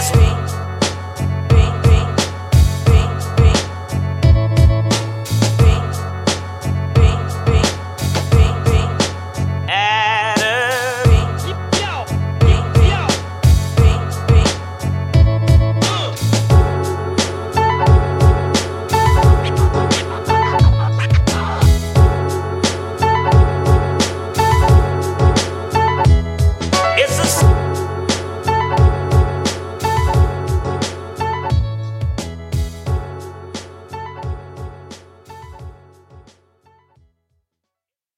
ask me.